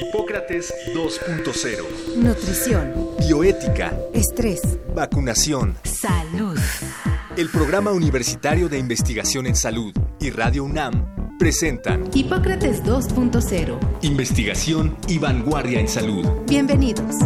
Hipócrates 2.0. Nutrición. Bioética. Estrés. Vacunación. Salud. El Programa Universitario de Investigación en Salud y Radio UNAM presentan Hipócrates 2.0. Investigación y vanguardia en salud. Bienvenidos.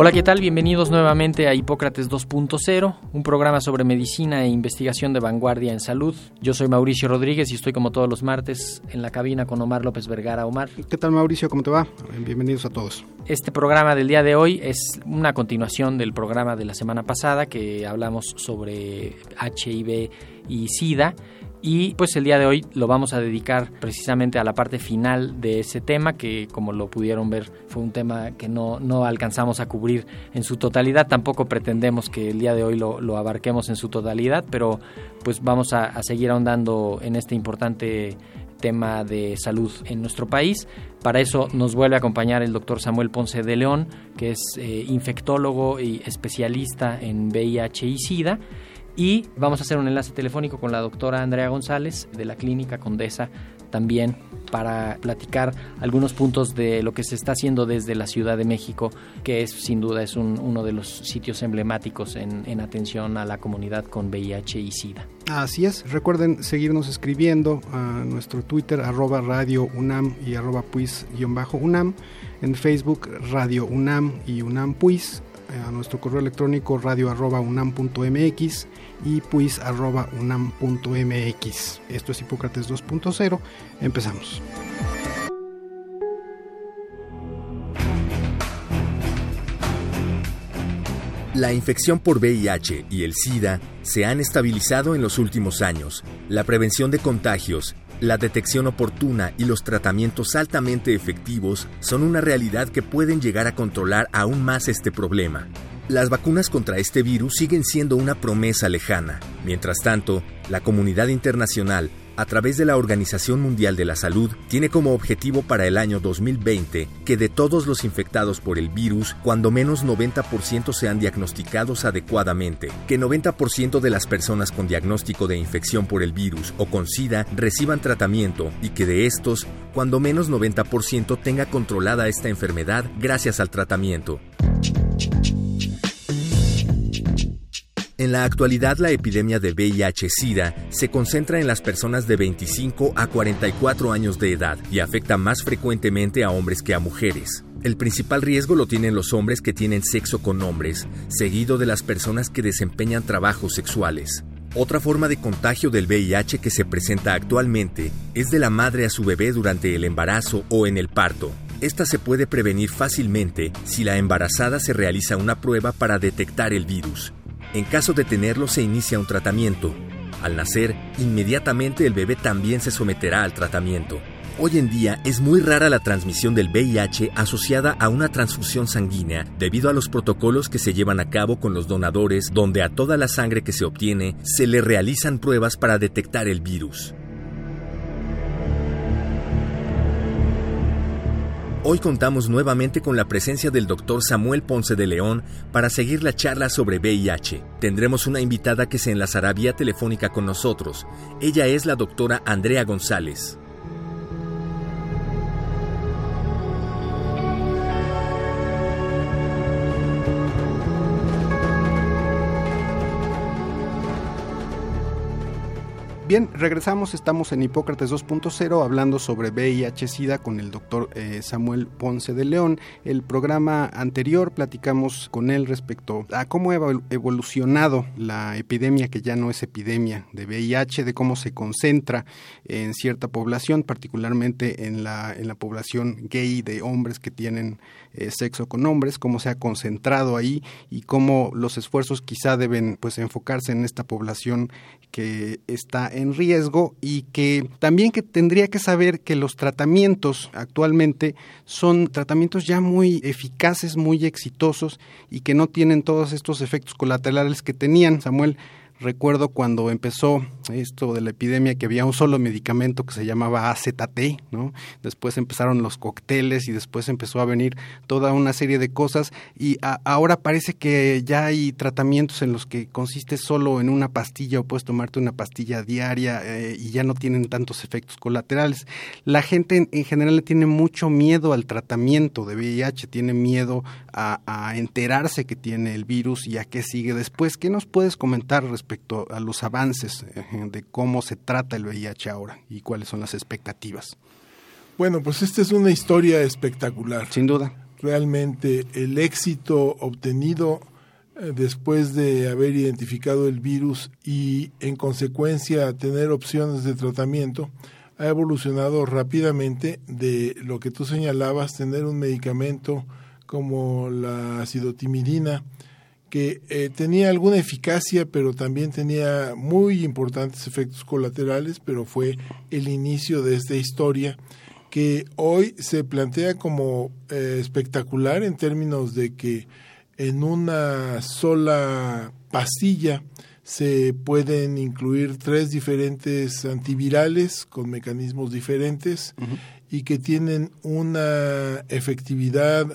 Hola, ¿qué tal? Bienvenidos nuevamente a Hipócrates 2.0, un programa sobre medicina e investigación de vanguardia en salud. Yo soy Mauricio Rodríguez y estoy como todos los martes en la cabina con Omar López Vergara. Omar. ¿Qué tal Mauricio? ¿Cómo te va? Bienvenidos a todos. Este programa del día de hoy es una continuación del programa de la semana pasada que hablamos sobre HIV y SIDA. Y pues el día de hoy lo vamos a dedicar precisamente a la parte final de ese tema, que como lo pudieron ver fue un tema que no, no alcanzamos a cubrir en su totalidad. Tampoco pretendemos que el día de hoy lo, lo abarquemos en su totalidad, pero pues vamos a, seguir ahondando en este importante tema de salud en nuestro país. Para eso nos vuelve a acompañar el doctor Samuel Ponce de León, que es eh, infectólogo y especialista en VIH y SIDA y vamos a hacer un enlace telefónico con la doctora Andrea González de la Clínica Condesa también para platicar algunos puntos de lo que se está haciendo desde la Ciudad de México, que es sin duda es uno de los sitios emblemáticos en, en, atención a la comunidad con VIH y SIDA. Así es, recuerden seguirnos escribiendo a nuestro Twitter arroba radio UNAM y arroba puis-UNAM, en Facebook Radio UNAM y UNAM Puis, a nuestro correo electrónico radio arroba unam.mx y puis arroba unam.mx. Esto es Hipócrates 2.0. Empezamos. La infección por VIH y el SIDA se han estabilizado en los últimos años. La prevención de contagios, la detección oportuna y los tratamientos altamente efectivos son una realidad que pueden llegar a controlar aún más este problema. Las vacunas contra este virus siguen siendo una promesa lejana. Mientras tanto, la comunidad internacional, a través de la Organización Mundial de la Salud, tiene como objetivo para el año 2020 que de todos los infectados por el virus, cuando menos 90% sean diagnosticados adecuadamente, que 90% de las personas con diagnóstico de infección por el virus o con SIDA reciban tratamiento y que de estos, cuando menos 90% tenga controlada esta enfermedad gracias al tratamiento. En la actualidad la epidemia de VIH-Sida se concentra en las personas de 25 a 44 años de edad y afecta más frecuentemente a hombres que a mujeres. El principal riesgo lo tienen los hombres que tienen sexo con hombres, seguido de las personas que desempeñan trabajos sexuales. Otra forma de contagio del VIH que se presenta actualmente es de la madre a su bebé durante el embarazo o en el parto. Esta se puede prevenir fácilmente si la embarazada se realiza una prueba para detectar el virus. En caso de tenerlo se inicia un tratamiento. Al nacer, inmediatamente el bebé también se someterá al tratamiento. Hoy en día es muy rara la transmisión del VIH asociada a una transfusión sanguínea debido a los protocolos que se llevan a cabo con los donadores donde a toda la sangre que se obtiene se le realizan pruebas para detectar el virus. Hoy contamos nuevamente con la presencia del doctor Samuel Ponce de León para seguir la charla sobre VIH. Tendremos una invitada que se enlazará vía telefónica con nosotros. Ella es la doctora Andrea González. Bien, regresamos, estamos en Hipócrates 2.0 hablando sobre VIH-Sida con el doctor eh, Samuel Ponce de León. El programa anterior platicamos con él respecto a cómo ha evolucionado la epidemia, que ya no es epidemia de VIH, de cómo se concentra en cierta población, particularmente en la, en la población gay de hombres que tienen eh, sexo con hombres, cómo se ha concentrado ahí y cómo los esfuerzos quizá deben pues enfocarse en esta población que está en riesgo y que también que tendría que saber que los tratamientos actualmente son tratamientos ya muy eficaces, muy exitosos y que no tienen todos estos efectos colaterales que tenían. Samuel, Recuerdo cuando empezó esto de la epidemia que había un solo medicamento que se llamaba AZT, ¿no? Después empezaron los cócteles y después empezó a venir toda una serie de cosas y ahora parece que ya hay tratamientos en los que consiste solo en una pastilla o puedes tomarte una pastilla diaria eh, y ya no tienen tantos efectos colaterales. La gente en, en, general tiene mucho miedo al tratamiento de VIH, tiene miedo a, a enterarse que tiene el virus y a qué sigue después. ¿Qué nos puedes comentar respecto respecto a los avances eh, de cómo se trata el VIH ahora y cuáles son las expectativas. Bueno, pues esta es una historia espectacular. Sin duda. Realmente el éxito obtenido eh, después de haber identificado el virus y en consecuencia tener opciones de tratamiento ha evolucionado rápidamente de lo que tú señalabas, tener un medicamento como la acidotimidina, que eh, tenía alguna eficacia, pero también tenía muy importantes efectos colaterales, pero fue el inicio de esta historia que hoy se plantea como eh, espectacular en términos de que en una sola pastilla se pueden incluir tres diferentes antivirales con mecanismos diferentes y que tienen una efectividad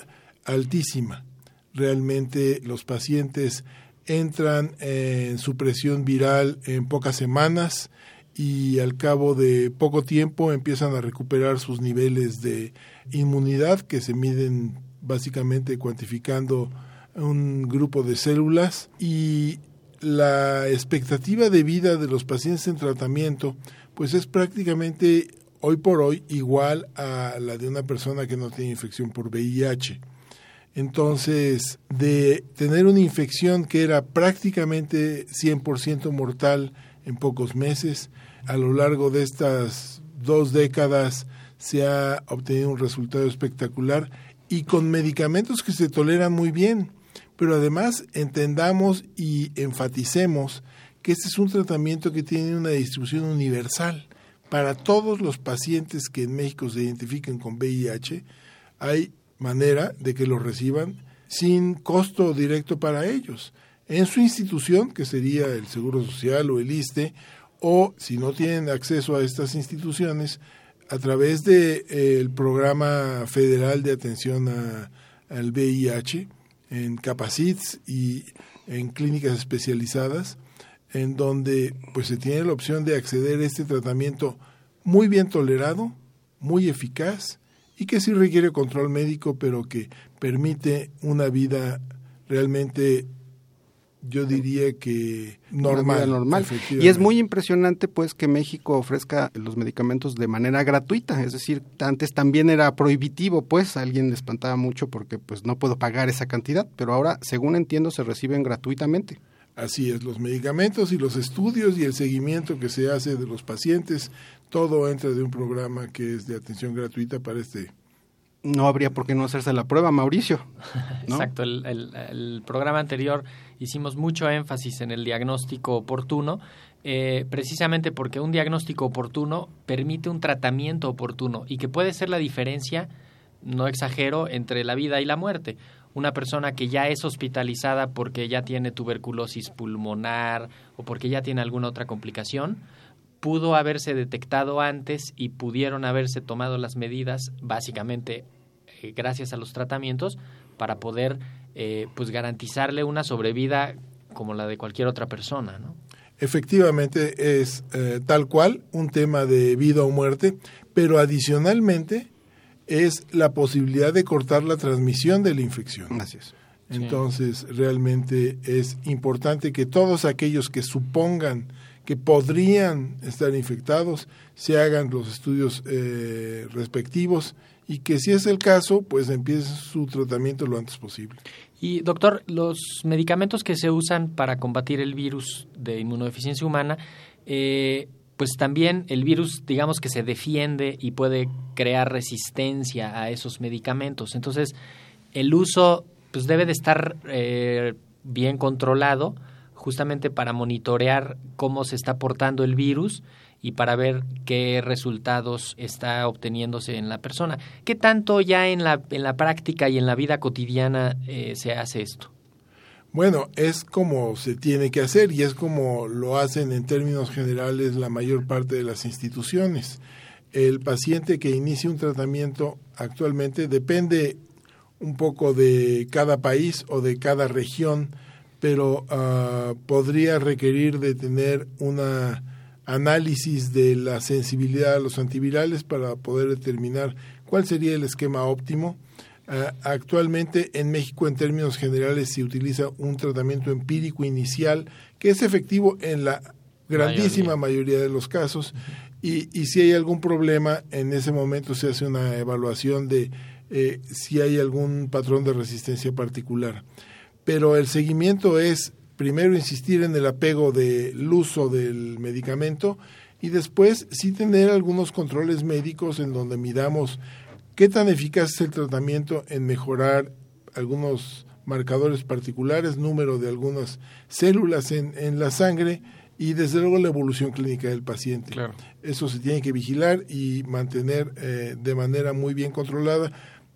altísima realmente los pacientes entran en supresión viral en pocas semanas y al cabo de poco tiempo empiezan a recuperar sus niveles de inmunidad que se miden básicamente cuantificando un grupo de células y la expectativa de vida de los pacientes en tratamiento pues es prácticamente hoy por hoy igual a la de una persona que no tiene infección por VIH. Entonces, de tener una infección que era prácticamente 100% mortal en pocos meses, a lo largo de estas dos décadas se ha obtenido un resultado espectacular y con medicamentos que se toleran muy bien. Pero además entendamos y enfaticemos que este es un tratamiento que tiene una distribución universal. Para todos los pacientes que en México se identifiquen con VIH, hay manera de que los reciban sin costo directo para ellos. En su institución, que sería el Seguro Social o el ISTE, o si no tienen acceso a estas instituciones, a través del de, eh, programa federal de atención al VIH en Capacits y en clínicas especializadas, en donde pues se tiene la opción de acceder a este tratamiento muy bien tolerado, muy eficaz y que sí requiere control médico, pero que permite una vida realmente yo diría que normal. normal. Y es muy impresionante pues que México ofrezca los medicamentos de manera gratuita, es decir, antes también era prohibitivo, pues alguien le espantaba mucho porque pues no puedo pagar esa cantidad, pero ahora, según entiendo, se reciben gratuitamente. Así es, los medicamentos y los estudios y el seguimiento que se hace de los pacientes todo entra de un programa que es de atención gratuita para este. No habría por qué no hacerse la prueba, Mauricio. Exacto, el, el, programa anterior hicimos mucho énfasis en el diagnóstico oportuno, eh, precisamente porque un diagnóstico oportuno permite un tratamiento oportuno y que puede ser la diferencia, no exagero, entre la vida y la muerte. Una persona que ya es hospitalizada porque ya tiene tuberculosis pulmonar o porque ya tiene alguna otra complicación, pudo haberse detectado antes y pudieron haberse tomado las medidas, básicamente eh, gracias a los tratamientos, para poder eh, pues garantizarle una sobrevida como la de cualquier otra persona, ¿no? Efectivamente es eh, tal cual un tema de vida o muerte, pero adicionalmente es la posibilidad de cortar la transmisión de la infección. Gracias. Entonces, realmente es importante que todos aquellos que supongan que podrían estar infectados, se hagan los estudios eh, respectivos y que si es el caso, pues empiece su tratamiento lo antes posible. Y doctor, los medicamentos que se usan para combatir el virus de inmunodeficiencia humana, eh, pues también el virus, digamos que se defiende y puede crear resistencia a esos medicamentos. Entonces, el uso pues debe de estar eh, bien controlado justamente para monitorear cómo se está portando el virus y para ver qué resultados está obteniéndose en la persona. ¿Qué tanto ya en la, en la práctica y en la vida cotidiana eh, se hace esto? Bueno, es como se tiene que hacer y es como lo hacen en términos generales la mayor parte de las instituciones. El paciente que inicia un tratamiento actualmente depende un poco de cada país o de cada región, pero uh, podría requerir de tener una análisis de la sensibilidad a los antivirales para poder determinar cuál sería el esquema óptimo actualmente en México en términos generales se utiliza un tratamiento empírico inicial que es efectivo en la grandísima mayoría, de los casos. Y, y, si hay algún problema en ese momento se hace una evaluación de eh, si hay algún patrón de resistencia particular. Pero el seguimiento es primero insistir en el apego del uso del medicamento y después sí tener algunos controles médicos en donde midamos ¿Qué tan eficaz es el tratamiento en mejorar algunos marcadores particulares, número de algunas células en, en la sangre y desde luego la evolución clínica del paciente? Claro. Eso se tiene que vigilar y mantener eh, de manera muy bien controlada,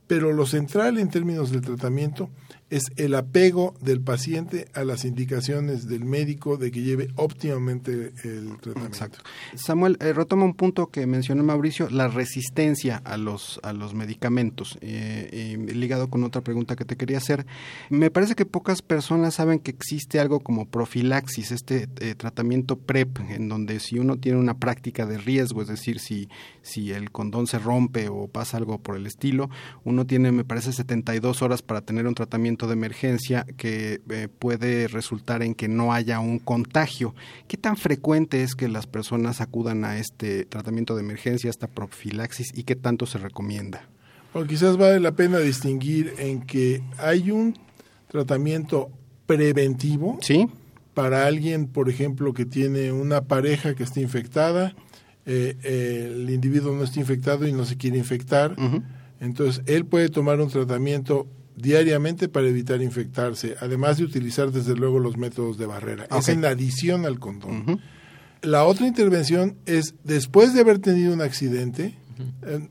pero lo central en términos del tratamiento es el apego del paciente a las indicaciones del médico de que lleve óptimamente el tratamiento. Samuel, eh, retoma un punto que mencionó Mauricio, la resistencia a los, a los medicamentos, eh, ligado con otra pregunta que te quería hacer. Me parece que pocas personas saben que existe algo como profilaxis, este eh, tratamiento PrEP, en donde si uno tiene una práctica de riesgo, es decir, si, si el condón se rompe o pasa algo por el estilo, uno tiene, me parece, 72 horas para tener un tratamiento de emergencia que eh, puede resultar en que no haya un contagio. ¿Qué tan frecuente es que las personas acudan a este tratamiento de emergencia, a esta profilaxis y qué tanto se recomienda? Bueno, quizás vale la pena distinguir en que hay un tratamiento preventivo ¿Sí? para alguien, por ejemplo, que tiene una pareja que está infectada, eh, eh, el individuo no está infectado y no se quiere infectar. Uh -huh. Entonces, él puede tomar un tratamiento diariamente para evitar infectarse, además de utilizar desde luego los métodos de barrera. Okay. Es en adición al condón. Uh -huh. La otra intervención es después de haber tenido un accidente,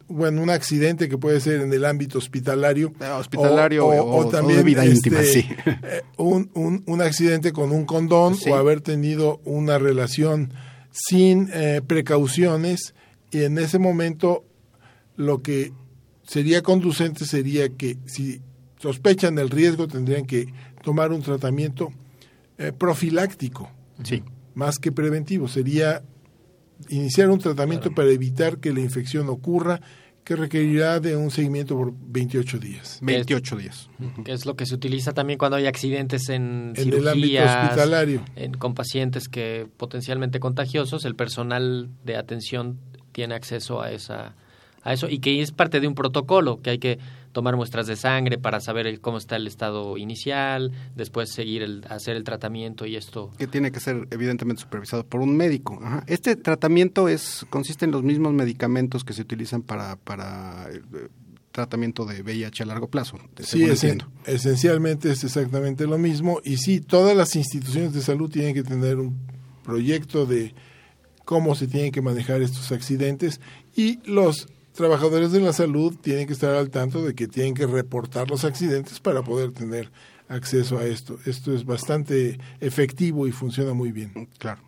bueno, un accidente que puede ser en el ámbito hospitalario, eh, hospitalario o, o, o, también de vida este, íntima, sí. eh, un, un, un, accidente con un condón sí. o haber tenido una relación sin eh, precauciones y en ese momento lo que sería conducente sería que si sospechan del riesgo tendrían que tomar un tratamiento eh, profiláctico, sí. más que preventivo. Sería iniciar un tratamiento claro. para evitar que la infección ocurra, que requerirá de un seguimiento por 28 días. 28 días. Que es lo que se utiliza también cuando hay accidentes en, en cirugías, el ámbito hospitalario. En, con pacientes que potencialmente contagiosos, el personal de atención tiene acceso a esa a eso y que es parte de un protocolo que hay que tomar muestras de sangre para saber el, cómo está el estado inicial, después seguir el, hacer el tratamiento y esto. Que tiene que ser evidentemente supervisado por un médico. Ajá. Este tratamiento es consiste en los mismos medicamentos que se utilizan para, para eh, tratamiento de VIH a largo plazo. Sí, es, esencialmente es exactamente lo mismo y sí, todas las instituciones de salud tienen que tener un proyecto de cómo se tienen que manejar estos accidentes y los trabajadores de la salud tienen que estar al tanto de que tienen que reportar los accidentes para poder tener acceso a esto. Esto es bastante efectivo y funciona muy bien. Claro.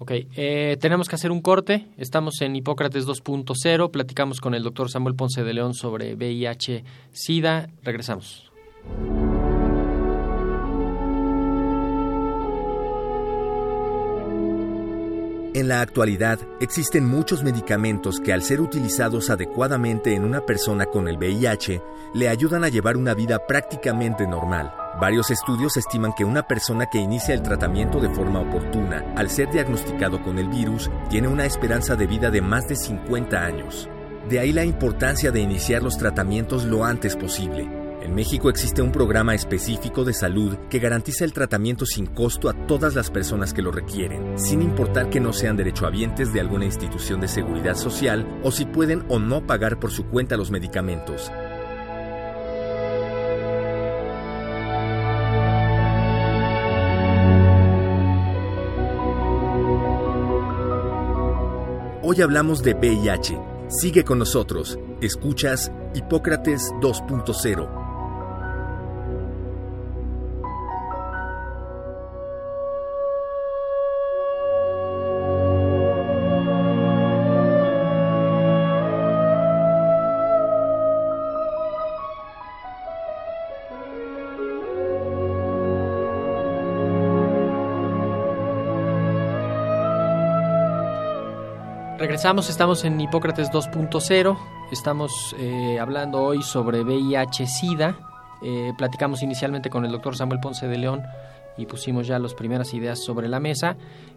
Ok, eh, tenemos que hacer un corte. Estamos en Hipócrates 2.0. Platicamos con el doctor Samuel Ponce de León sobre VIH-Sida. Regresamos. En la actualidad, existen muchos medicamentos que al ser utilizados adecuadamente en una persona con el VIH, le ayudan a llevar una vida prácticamente normal. Varios estudios estiman que una persona que inicia el tratamiento de forma oportuna, al ser diagnosticado con el virus, tiene una esperanza de vida de más de 50 años. De ahí la importancia de iniciar los tratamientos lo antes posible. En México existe un programa específico de salud que garantiza el tratamiento sin costo a todas las personas que lo requieren, sin importar que no sean derechohabientes de alguna institución de seguridad social o si pueden o no pagar por su cuenta los medicamentos. Hoy hablamos de VIH. Sigue con nosotros. Escuchas Hipócrates 2.0 Regresamos, estamos en Hipócrates 2.0, estamos eh, hablando hoy sobre VIH-Sida, eh, platicamos inicialmente con el doctor Samuel Ponce de León y pusimos ya las primeras ideas sobre la mesa.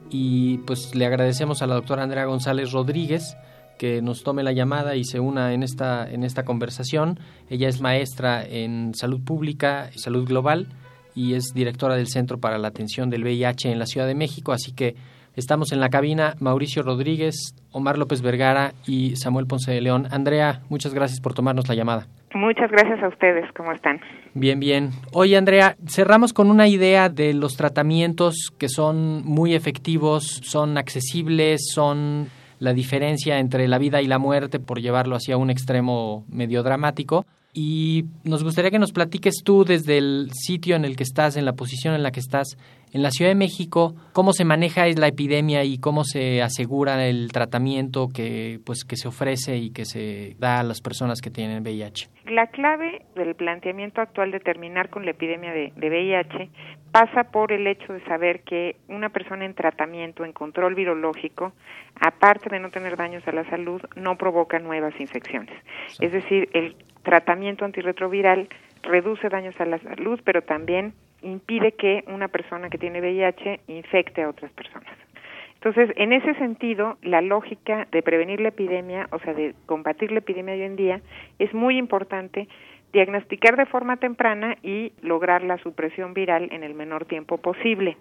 Y pues le agradecemos a la doctora Andrea González Rodríguez que nos tome la llamada y se una en esta, en esta conversación. Ella es maestra en salud pública y salud global y es directora del Centro para la Atención del VIH en la Ciudad de México, así que Estamos en la cabina Mauricio Rodríguez, Omar López Vergara y Samuel Ponce de León. Andrea, muchas gracias por tomarnos la llamada. Muchas gracias a ustedes, ¿cómo están? Bien, bien. Oye, Andrea, cerramos con una idea de los tratamientos que son muy efectivos, son accesibles, son la diferencia entre la vida y la muerte, por llevarlo hacia un extremo medio dramático. Y nos gustaría que nos platiques tú desde el sitio en el que estás, en la posición en la que estás, en la Ciudad de México, cómo se maneja la epidemia y cómo se asegura el tratamiento que, pues, que se ofrece y que se da a las personas que tienen VIH. La clave del planteamiento actual de terminar con la epidemia de, de VIH pasa por el hecho de saber que una persona en tratamiento, en control virológico, aparte de no tener daños a la salud, no provoca nuevas infecciones. Es decir, el tratamiento antirretroviral reduce daños a la salud, pero también impide que una persona que tiene VIH infecte a otras personas. Entonces, en ese sentido, la lógica de prevenir la epidemia, o sea, de combatir la epidemia hoy en día, es muy importante diagnosticar de forma temprana y lograr la supresión viral en el menor tiempo posible.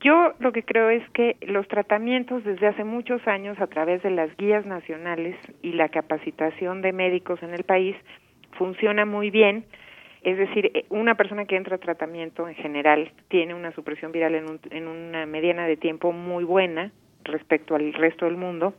Yo lo que creo es que los tratamientos desde hace muchos años a través de las guías nacionales y la capacitación de médicos en el país funciona muy bien es decir, eh, una persona que entra a tratamiento en general tiene una supresión viral en, en una mediana de tiempo muy buena respecto al resto del mundo.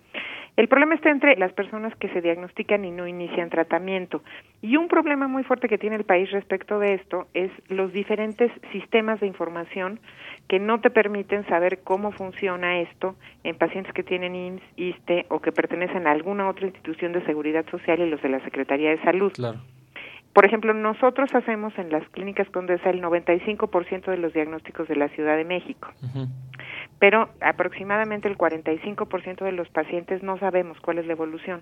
El problema está entre las personas que se diagnostican y no inician tratamiento. Y un problema muy fuerte que tiene el país respecto de esto es los diferentes sistemas de información que no te permiten saber cómo funciona esto en pacientes que tienen IMSS, ISTE o que pertenecen a alguna otra institución de seguridad social y los de la Secretaría de Salud. Claro. Por ejemplo, nosotros hacemos en las clínicas Condesa el 95% de los diagnósticos de la Ciudad de México. Pero aproximadamente el 45% de los pacientes no sabemos cuál es la evolución,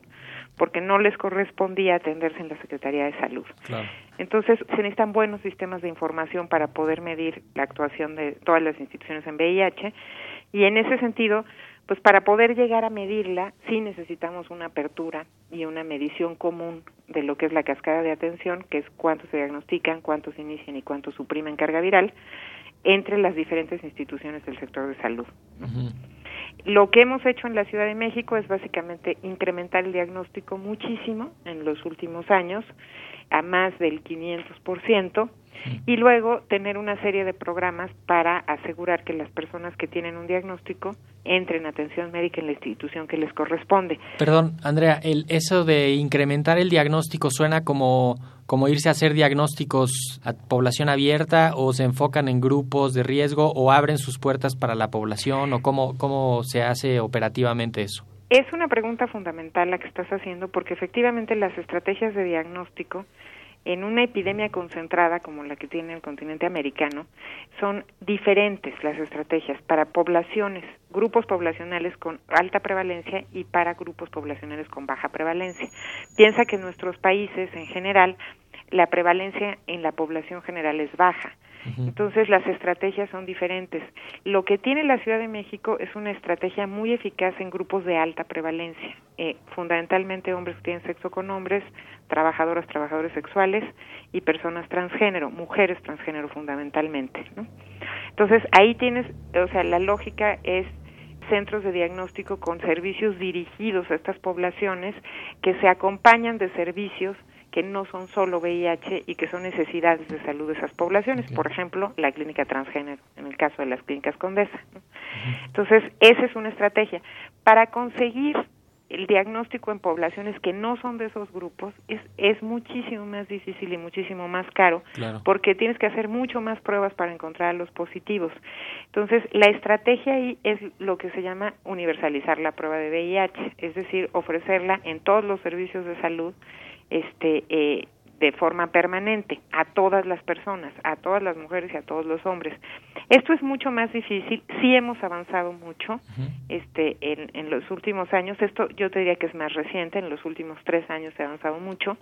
porque no les correspondía atenderse en la Secretaría de Salud. Entonces, se necesitan buenos sistemas de información para poder medir la actuación de todas las instituciones en VIH y en ese sentido, pues para poder llegar a medirla, sí necesitamos una apertura y una medición común de lo que es la cascada de atención, que es cuántos se diagnostican, cuántos inician y cuántos suprimen carga viral, entre las diferentes instituciones del sector de salud. Lo que hemos hecho en la Ciudad de México es básicamente incrementar el diagnóstico muchísimo en los últimos años, a más del 500%, y luego tener una serie de programas para asegurar que las personas que tienen un diagnóstico entren a atención médica en la institución que les corresponde. Perdón, Andrea, el, eso de incrementar el diagnóstico suena como, como irse a hacer diagnósticos a población abierta o se enfocan en grupos de riesgo o abren sus puertas para la población o cómo, cómo se hace operativamente eso. Es una pregunta fundamental la que estás haciendo porque efectivamente las estrategias de diagnóstico en una epidemia concentrada como la que tiene el continente americano, son diferentes las estrategias para poblaciones, grupos poblacionales con alta prevalencia y para grupos poblacionales con baja prevalencia. Piensa que en nuestros países en general la prevalencia en la población general es baja. Entonces las estrategias son diferentes. Lo que tiene la Ciudad de México es una estrategia muy eficaz en grupos de alta prevalencia, eh, fundamentalmente hombres que tienen sexo con hombres, trabajadoras, trabajadores sexuales y personas transgénero, mujeres transgénero fundamentalmente. Entonces ahí tienes, o sea, la lógica es centros de diagnóstico con servicios dirigidos a estas poblaciones que se acompañan de servicios que no son solo VIH y que son necesidades de salud de esas poblaciones, por ejemplo, la clínica transgénero, en el caso de las clínicas Condesa. Entonces, esa es una estrategia. Para conseguir el diagnóstico en poblaciones que no son de esos grupos es, es muchísimo más difícil y muchísimo más caro porque tienes que hacer mucho más pruebas para encontrar a los positivos. Entonces, la estrategia ahí es lo que se llama universalizar la prueba de VIH, es decir, ofrecerla en todos los servicios de salud este, eh, de forma permanente a todas las personas, a todas las mujeres y a todos los hombres. Esto es mucho más difícil, sí hemos avanzado mucho este, en, en, los últimos años, esto yo te diría que es más reciente, en los últimos tres años se ha avanzado mucho,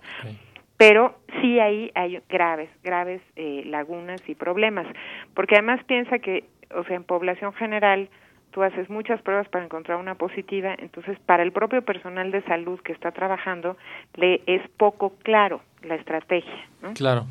pero sí ahí hay graves, graves eh, lagunas y problemas, porque además piensa que, o sea, en población general, tú haces muchas pruebas para encontrar una positiva, entonces para el propio personal de salud que está trabajando le es poco claro la estrategia. ¿no? Claro.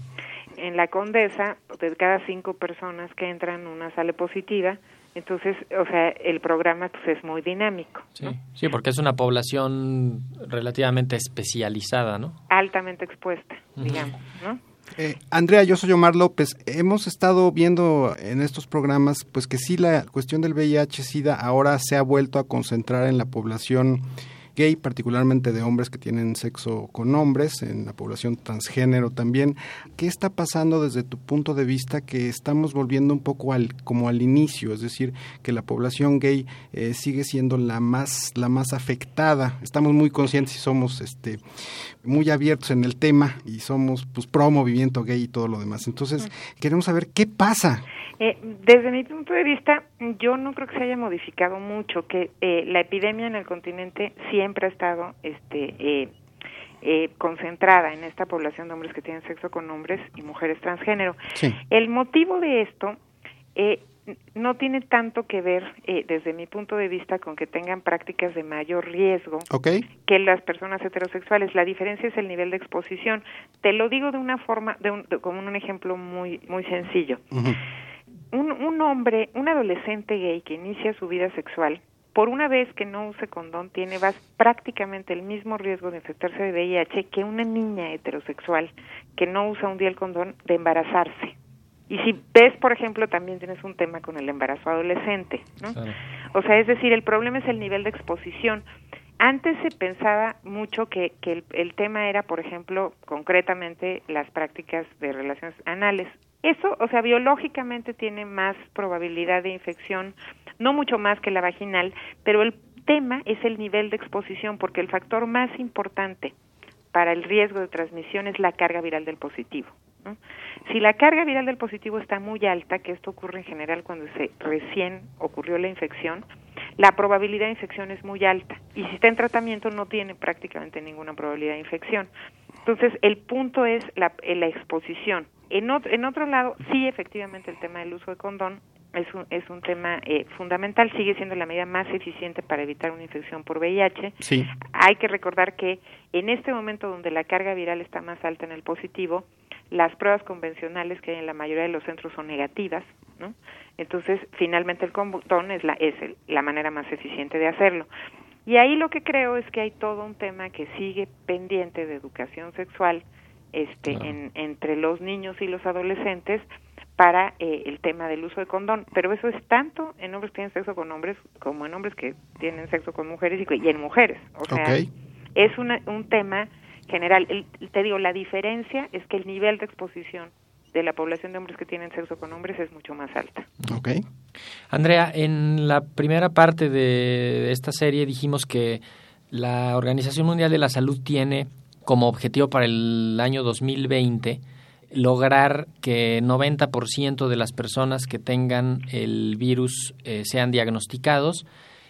En la Condesa, de cada cinco personas que entran, una sale positiva, entonces, o sea, el programa pues, es muy dinámico. Sí, sí, porque es una población relativamente especializada, ¿no? Altamente expuesta, digamos, ¿no? Eh, Andrea, yo soy Omar López. Hemos estado viendo en estos programas, pues que sí la cuestión del VIH/SIDA ahora se ha vuelto a concentrar en la población gay, particularmente de hombres que tienen sexo con hombres, en la población transgénero también. ¿Qué está pasando desde tu punto de vista que estamos volviendo un poco al como al inicio, es decir, que la población gay eh, sigue siendo la más la más afectada? Estamos muy conscientes y somos este muy abiertos en el tema y somos pues pro movimiento gay y todo lo demás. Entonces, queremos saber qué pasa. Eh, desde mi punto de vista, yo no creo que se haya modificado mucho, que eh, la epidemia en el continente siempre ha estado este, eh, eh, concentrada en esta población de hombres que tienen sexo con hombres y mujeres transgénero. Sí. El motivo de esto eh, no tiene tanto que ver, eh, desde mi punto de vista, con que tengan prácticas de mayor riesgo que las personas heterosexuales. La diferencia es el nivel de exposición. Te lo digo de una forma, de un, de- como un ejemplo muy muy sencillo. Un, un hombre, un adolescente gay que inicia su vida sexual, por una vez que no use condón, tiene vas prácticamente el mismo riesgo de infectarse de VIH que una niña heterosexual que no usa un día el condón de embarazarse. Y si ves, por ejemplo, también tienes un tema con el embarazo adolescente, ¿no? Claro. O sea, es decir, el problema es el nivel de exposición. Antes se pensaba mucho que, que el, el tema era, por ejemplo, concretamente las prácticas de relaciones anales. Eso, o sea, biológicamente tiene más probabilidad de infección, no mucho más que la vaginal, pero el tema es el nivel de exposición, porque el factor más importante para el riesgo de transmisión es la carga viral del positivo. Si la carga viral del positivo está muy alta, que esto ocurre en general cuando se recién ocurrió la infección, la probabilidad de infección es muy alta y si está en tratamiento no tiene prácticamente ninguna probabilidad de infección. Entonces, el punto es la, la exposición. En, ot- en otro lado, sí, efectivamente, el tema del uso de condón es un, es un tema eh, fundamental, sigue siendo la medida más eficiente para evitar una infección por VIH. Sí. Hay que recordar que en este momento donde la carga viral está más alta en el positivo, las pruebas convencionales que hay en la mayoría de los centros son negativas, ¿no? Entonces, finalmente el condón es la es el- la manera más eficiente de hacerlo. Y ahí lo que creo es que hay todo un tema que sigue pendiente de educación sexual este Claro. en, entre los niños y los adolescentes para eh, el tema del uso de condón, pero eso es tanto en hombres que tienen sexo con hombres como en hombres que tienen sexo con mujeres y, que- y en mujeres. O sea, es una- un tema general. El- te digo, la diferencia es que el nivel de exposición de la población de hombres que tienen sexo con hombres es mucho más alta. Ok. Andrea, en la primera parte de esta serie dijimos que la Organización Mundial de la Salud tiene como objetivo para el año 2020 lograr que 90% de las personas que tengan el virus eh, sean diagnosticados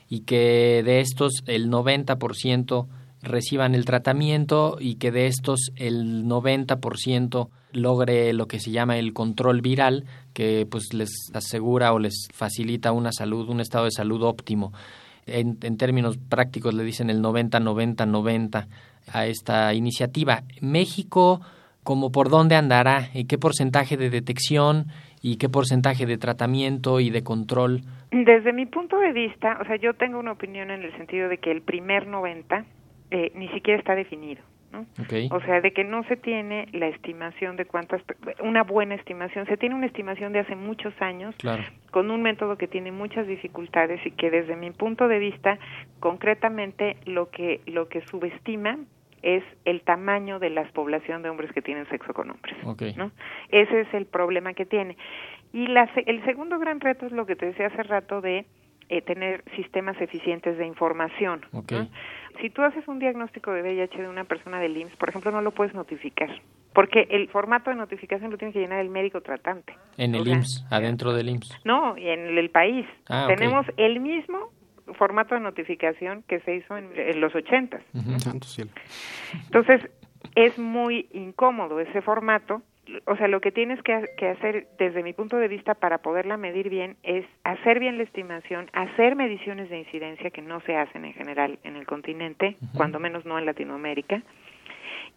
y que de estos el 90% reciban el tratamiento y que de estos el 90% logre lo que se llama el control viral, que pues les asegura o les facilita una salud, un estado de salud óptimo. En, términos prácticos le dicen el 90-90-90 a esta iniciativa. México, como por dónde andará, y qué porcentaje de detección y qué porcentaje de tratamiento y de control. Desde mi punto de vista, o sea, yo tengo una opinión en el sentido de que el primer 90 eh, ni siquiera está definido. ¿no? O sea, de que no se tiene la estimación de cuántas, una buena estimación, se tiene una estimación de hace muchos años Claro. con un método que tiene muchas dificultades y que desde mi punto de vista, concretamente lo que lo que subestima es el tamaño de la población de hombres que tienen sexo con hombres. Ok. ¿no? Ese es el problema que tiene. Y la, el segundo gran reto es lo que te decía hace rato de eh, tener sistemas eficientes de información. Si tú haces un diagnóstico de VIH de una persona del IMSS, por ejemplo, no lo puedes notificar. porque el formato de notificación lo tiene que llenar el médico tratante. En el O sea, IMSS, adentro del IMSS. No, y en el país. Ah. Tenemos el mismo formato de notificación que se hizo en, en los ochentas. Ujú. Santo cielo. Entonces, es muy incómodo ese formato. O sea, lo que tienes que, que hacer, desde mi punto de vista, para poderla medir bien, es hacer bien la estimación, hacer mediciones de incidencia que no se hacen en general en el continente, cuando menos no en Latinoamérica.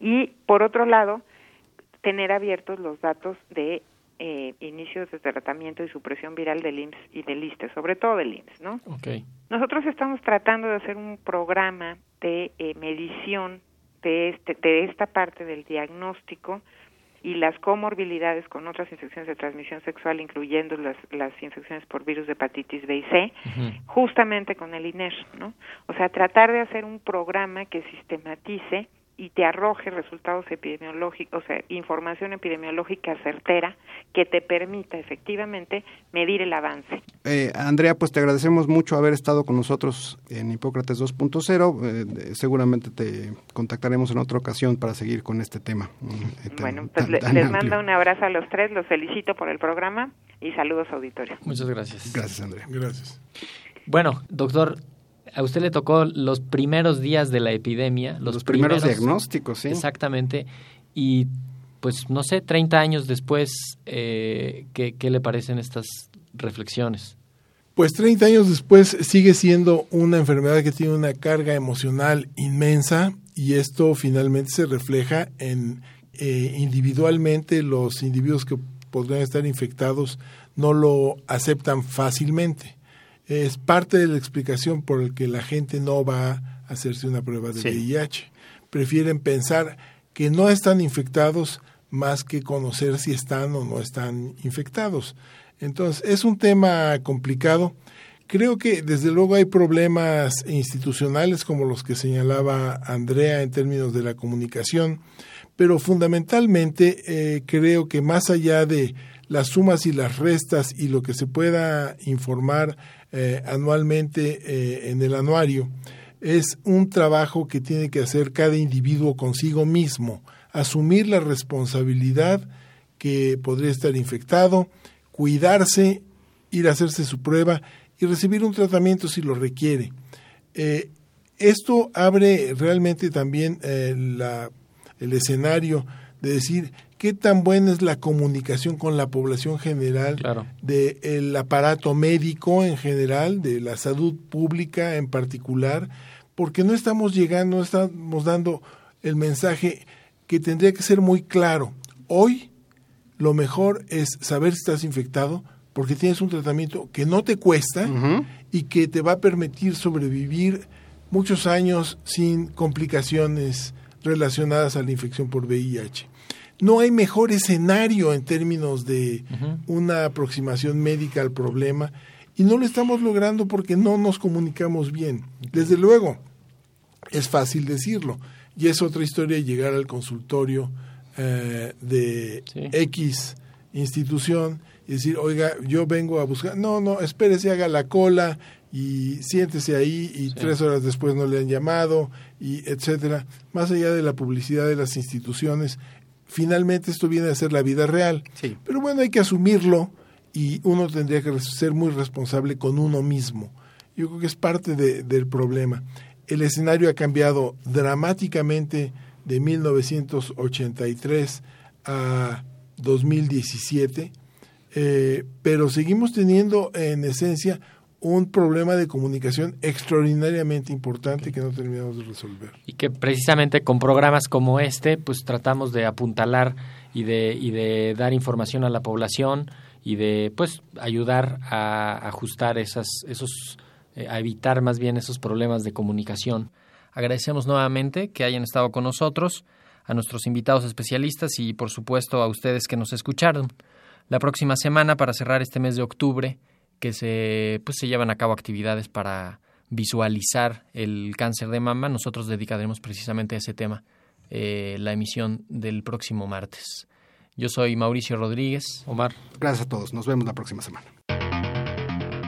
Y, por otro lado, tener abiertos los datos de eh, inicios de tratamiento y supresión viral del IMSS y del ISTE, sobre todo del IMSS, ¿no? Ok. Nosotros estamos tratando de hacer un programa de eh, medición de, este, de esta parte del diagnóstico y las comorbilidades con otras infecciones de transmisión sexual, incluyendo las, las infecciones por virus de hepatitis B y C, justamente con el INER, ¿no? O sea, tratar de hacer un programa que sistematice y te arroje resultados epidemiológicos, o sea, información epidemiológica certera que te permita efectivamente medir el avance. Eh, Andrea, pues te agradecemos mucho haber estado con nosotros en Hipócrates 2.0. Eh, seguramente te contactaremos en otra ocasión para seguir con este tema. mm, eh, tan- Bueno, pues tan- le- tan les amplio. mando un abrazo a los tres, los felicito por el programa y saludos auditorio. Muchas gracias. Gracias, Andrea. Gracias. Bueno, doctor, a usted le tocó los primeros días de la epidemia, los, Los, primeros, diagnósticos, sí. Exactamente. Y pues no sé, 30 años después, eh, ¿qué, ¿qué le parecen estas reflexiones? Pues 30 años después sigue siendo una enfermedad que tiene una carga emocional inmensa y esto finalmente se refleja en eh, individualmente los individuos que podrían estar infectados no lo aceptan fácilmente. Es parte de la explicación por el que la gente no va a hacerse una prueba de Sí. VIH. Prefieren pensar que no están infectados más que conocer si están o no están infectados. Entonces, es un tema complicado. Creo que desde luego hay problemas institucionales como los que señalaba Andrea en términos de la comunicación, pero fundamentalmente eh, creo que más allá de las sumas y las restas y lo que se pueda informar eh, anualmente eh, en el anuario, es un trabajo que tiene que hacer cada individuo consigo mismo, asumir la responsabilidad que podría estar infectado, cuidarse, ir a hacerse su prueba y recibir un tratamiento si lo requiere. Eh, esto abre realmente también la, el escenario de decir qué tan buena es la comunicación con la población general Claro. del aparato médico en general, de la salud pública en particular, porque no estamos llegando, no estamos dando el mensaje que tendría que ser muy claro. Hoy lo mejor es saber si estás infectado porque tienes un tratamiento que no te cuesta y que te va a permitir sobrevivir muchos años sin complicaciones relacionadas a la infección por VIH. No hay mejor escenario en términos de una aproximación médica al problema y no lo estamos logrando porque no nos comunicamos bien. Desde luego, es fácil decirlo y es otra historia llegar al consultorio eh, de Sí. X institución y decir, oiga, yo vengo a buscar, no, no, espérese, haga la cola y siéntese ahí y Sí. tres horas después no le han llamado y etcétera. Más allá de la publicidad de las instituciones, finalmente esto viene a ser la vida real. Sí. Pero bueno, hay que asumirlo y uno tendría que ser muy responsable con uno mismo. Yo creo que es parte de- del problema. El escenario ha cambiado dramáticamente de 1983 a 2017, eh, pero seguimos teniendo en esencia un problema de comunicación extraordinariamente importante que no terminamos de resolver. Y que precisamente con programas como este, pues tratamos de apuntalar y de, y de dar información a la población y de pues ayudar a ajustar esas, esos, eh, a evitar más bien esos problemas de comunicación. Agradecemos nuevamente que hayan estado con nosotros, a nuestros invitados especialistas y por supuesto a ustedes que nos escucharon. La próxima semana, para cerrar este mes de octubre, que se, pues, se llevan a cabo actividades para visualizar el cáncer de mama, nosotros dedicaremos precisamente a ese tema eh, la emisión del próximo martes. Yo soy Mauricio Rodríguez. Omar. Gracias a todos. Nos vemos la próxima semana.